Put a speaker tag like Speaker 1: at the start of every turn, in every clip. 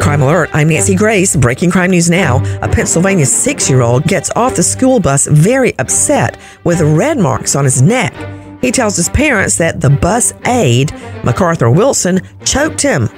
Speaker 1: Crime Alert, I'm Nancy Grace. Breaking crime news now. A Pennsylvania six year old gets off the school bus very upset with red marks on his neck. He tells his parents that the bus aide, MacArthur Wilson, choked him.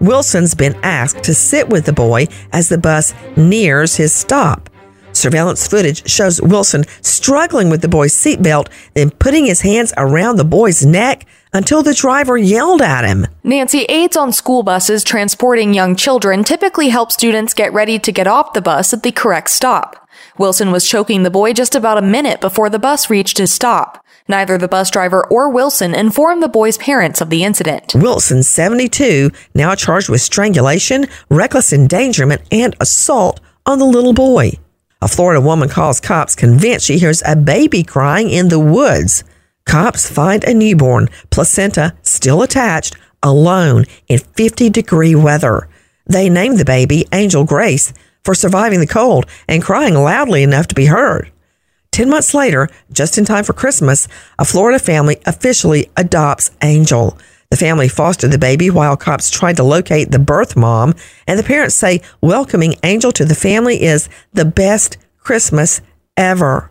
Speaker 1: Wilson's been asked to sit with the boy as the bus nears his stop. Surveillance footage shows Wilson struggling with the boy's seatbelt, then putting his hands around the boy's neck until the driver yelled at him.
Speaker 2: Nancy, aides on school buses transporting young children typically help students get ready to get off the bus at the correct stop. Wilson was choking the boy just about a minute before the bus reached his stop. Neither the bus driver or Wilson informed the boy's parents of the incident.
Speaker 1: Wilson, 72, now charged with strangulation, reckless endangerment, and assault on the little boy. A Florida woman calls cops convinced she hears a baby crying in the woods. Cops find a newborn, placenta still attached, alone in 50 degree weather. They name the baby Angel Grace for surviving the cold and crying loudly enough to be heard. Ten months later, just in time for Christmas, a Florida family officially adopts Angel. The family fostered the baby while cops tried to locate the birth mom, and the parents say welcoming Angel to the family is the best Christmas ever.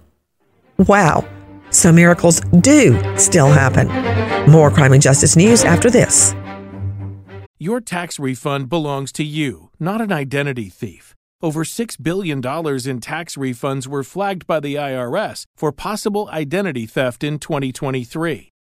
Speaker 1: Wow. So miracles do still happen. More crime and justice news after this.
Speaker 3: Your tax refund belongs to you, not an identity thief. Over $6 billion in tax refunds were flagged by the IRS for possible identity theft in 2023.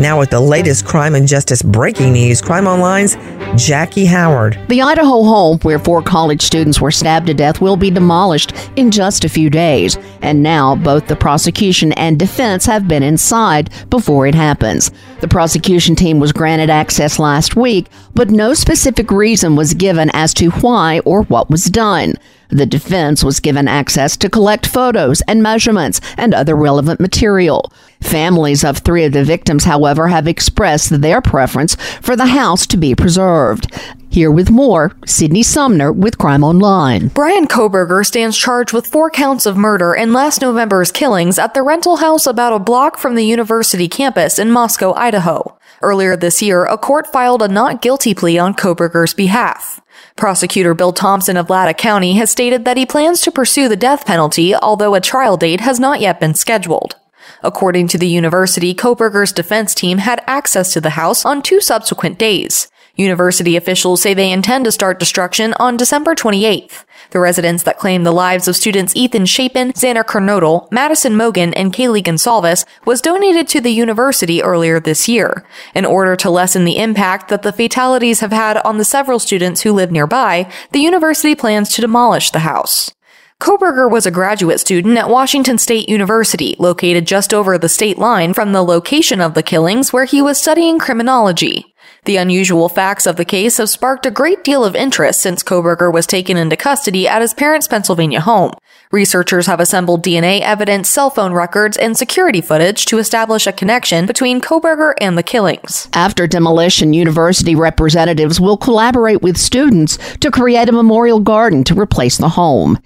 Speaker 1: Now, with the latest crime and justice breaking news, Crime Online's Jackie Howard.
Speaker 4: The Idaho home where four college students were stabbed to death will be demolished in just a few days. And now, both the prosecution and defense have been inside before it happens. The prosecution team was granted access last week, but no specific reason was given as to why or what was done. The defense was given access to collect photos and measurements and other relevant material. Families of three of the victims, however, have expressed their preference for the house to be preserved. Here with more, Sydney Sumner with Crime Online.
Speaker 2: Brian Kohberger stands charged with four counts of murder in last November's killings at the rental house about a block from the university campus in Moscow, Idaho. Earlier this year, a court filed a not guilty plea on Kohberger's behalf. Prosecutor Bill Thompson of Latah County has stated that he plans to pursue the death penalty, although a trial date has not yet been scheduled. According to the university, Kohberger's defense team had access to the house on two subsequent days. University officials say they intend to start destruction on December 28th. The residence that claimed the lives of students Ethan Chapin, Xander Kernodle, Madison Mogan, and Kaylee Gonsalves was donated to the university earlier this year. In order to lessen the impact that the fatalities have had on the several students who live nearby, the university plans to demolish the house. Kohberger was a graduate student at Washington State University, located just over the state line from the location of the killings where he was studying criminology. The unusual facts of the case have sparked a great deal of interest since Kohberger was taken into custody at his parents' Pennsylvania home. Researchers have assembled DNA evidence, cell phone records, and security footage to establish a connection between Kohberger and the killings.
Speaker 4: After demolition, university representatives will collaborate with students to create a memorial garden to replace the home.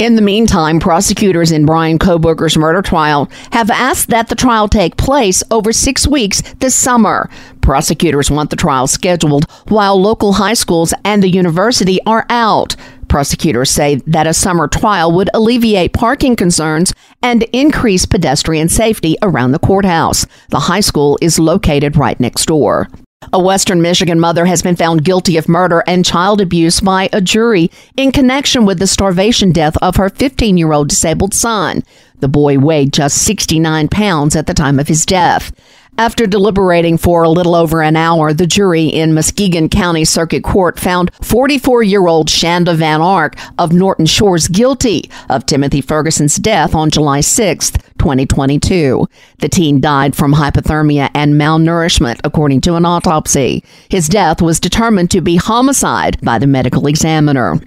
Speaker 4: In the meantime, prosecutors in Brian Kohberger's murder trial have asked that the trial take place over six weeks this summer. Prosecutors want the trial scheduled while local high schools and the university are out. Prosecutors say that a summer trial would alleviate parking concerns and increase pedestrian safety around the courthouse. The high school is located right next door. A Western Michigan mother has been found guilty of murder and child abuse by a jury in connection with the starvation death of her 15 year old disabled son. The boy weighed just 69 pounds at the time of his death. After deliberating for a little over an hour, the jury in Muskegon County Circuit Court found 44 year old Shanda Vander Ark of Norton Shores guilty of Timothy Ferguson's death on July 6, 2022. The teen died from hypothermia and malnourishment, according to an autopsy. His death was determined to be homicide by the medical examiner.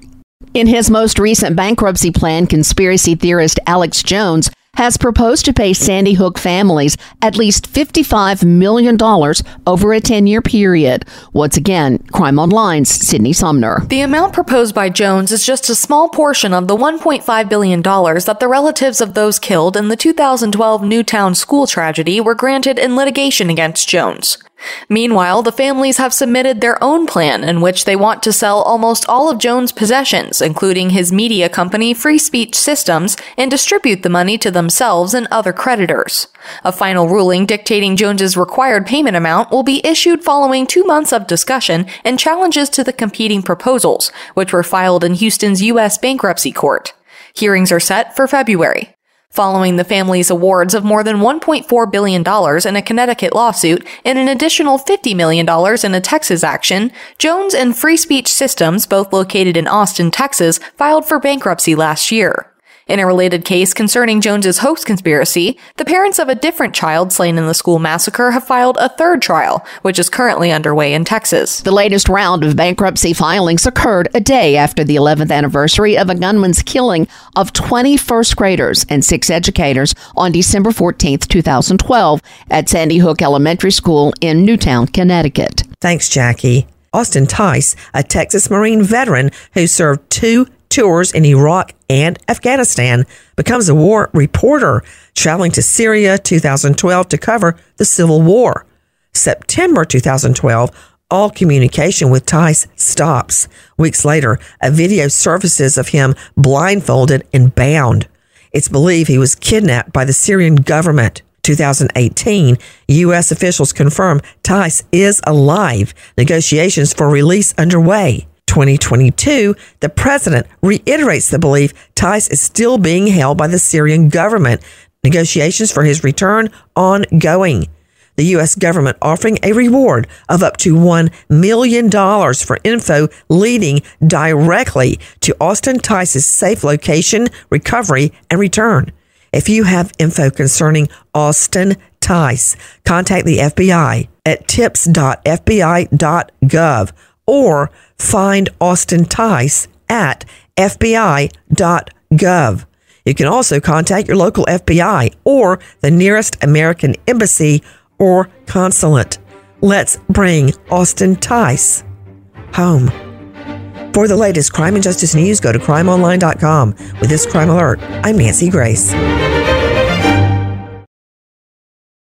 Speaker 4: In his most recent bankruptcy plan, conspiracy theorist Alex Jones has proposed to pay Sandy Hook families at least $55 million over a 10 year period. Once again, Crime Online's Sydney Sumner.
Speaker 2: The amount proposed by Jones is just a small portion of the $1.5 billion that the relatives of those killed in the 2012 Newtown school tragedy were granted in litigation against Jones. Meanwhile, the families have submitted their own plan in which they want to sell almost all of Jones' possessions, including his media company Free Speech Systems, and distribute the money to themselves and other creditors. A final ruling dictating Jones' required payment amount will be issued following two months of discussion and challenges to the competing proposals, which were filed in Houston's U.S. bankruptcy court. Hearings are set for February. Following the family's awards of more than $1.4 billion in a Connecticut lawsuit and an additional $50 million in a Texas action, Jones and Free Speech Systems, both located in Austin, Texas, filed for bankruptcy last year. In a related case concerning Jones's hoax conspiracy, the parents of a different child slain in the school massacre have filed a third trial, which is currently underway in Texas.
Speaker 4: The latest round of bankruptcy filings occurred a day after the 11th anniversary of a gunman's killing of 20 first graders and six educators on December 14, 2012, at Sandy Hook Elementary School in Newtown, Connecticut.
Speaker 1: Thanks, Jackie. Austin Tice, a Texas Marine veteran who served two tours in Iraq and Afghanistan, becomes a war reporter, traveling to Syria 2012 to cover the Civil War. September 2012, all communication with Tice stops. Weeks later, a video surfaces of him blindfolded and bound. It's believed he was kidnapped by the Syrian government. 2018, U.S. officials confirm Tice is alive. Negotiations for release underway. 2022, the president reiterates the belief Tice is still being held by the Syrian government. Negotiations for his return ongoing. The U.S. government offering a reward of up to $1 million for info leading directly to Austin Tice's safe location, recovery, and return. If you have info concerning Austin Tice, contact the FBI at tips.fbi.gov or find Austin Tice at FBI.gov. You can also contact your local FBI or the nearest American embassy or consulate. Let's bring Austin Tice home. For the latest crime and justice news, go to crimeonline.com. With this crime alert, I'm Nancy Grace.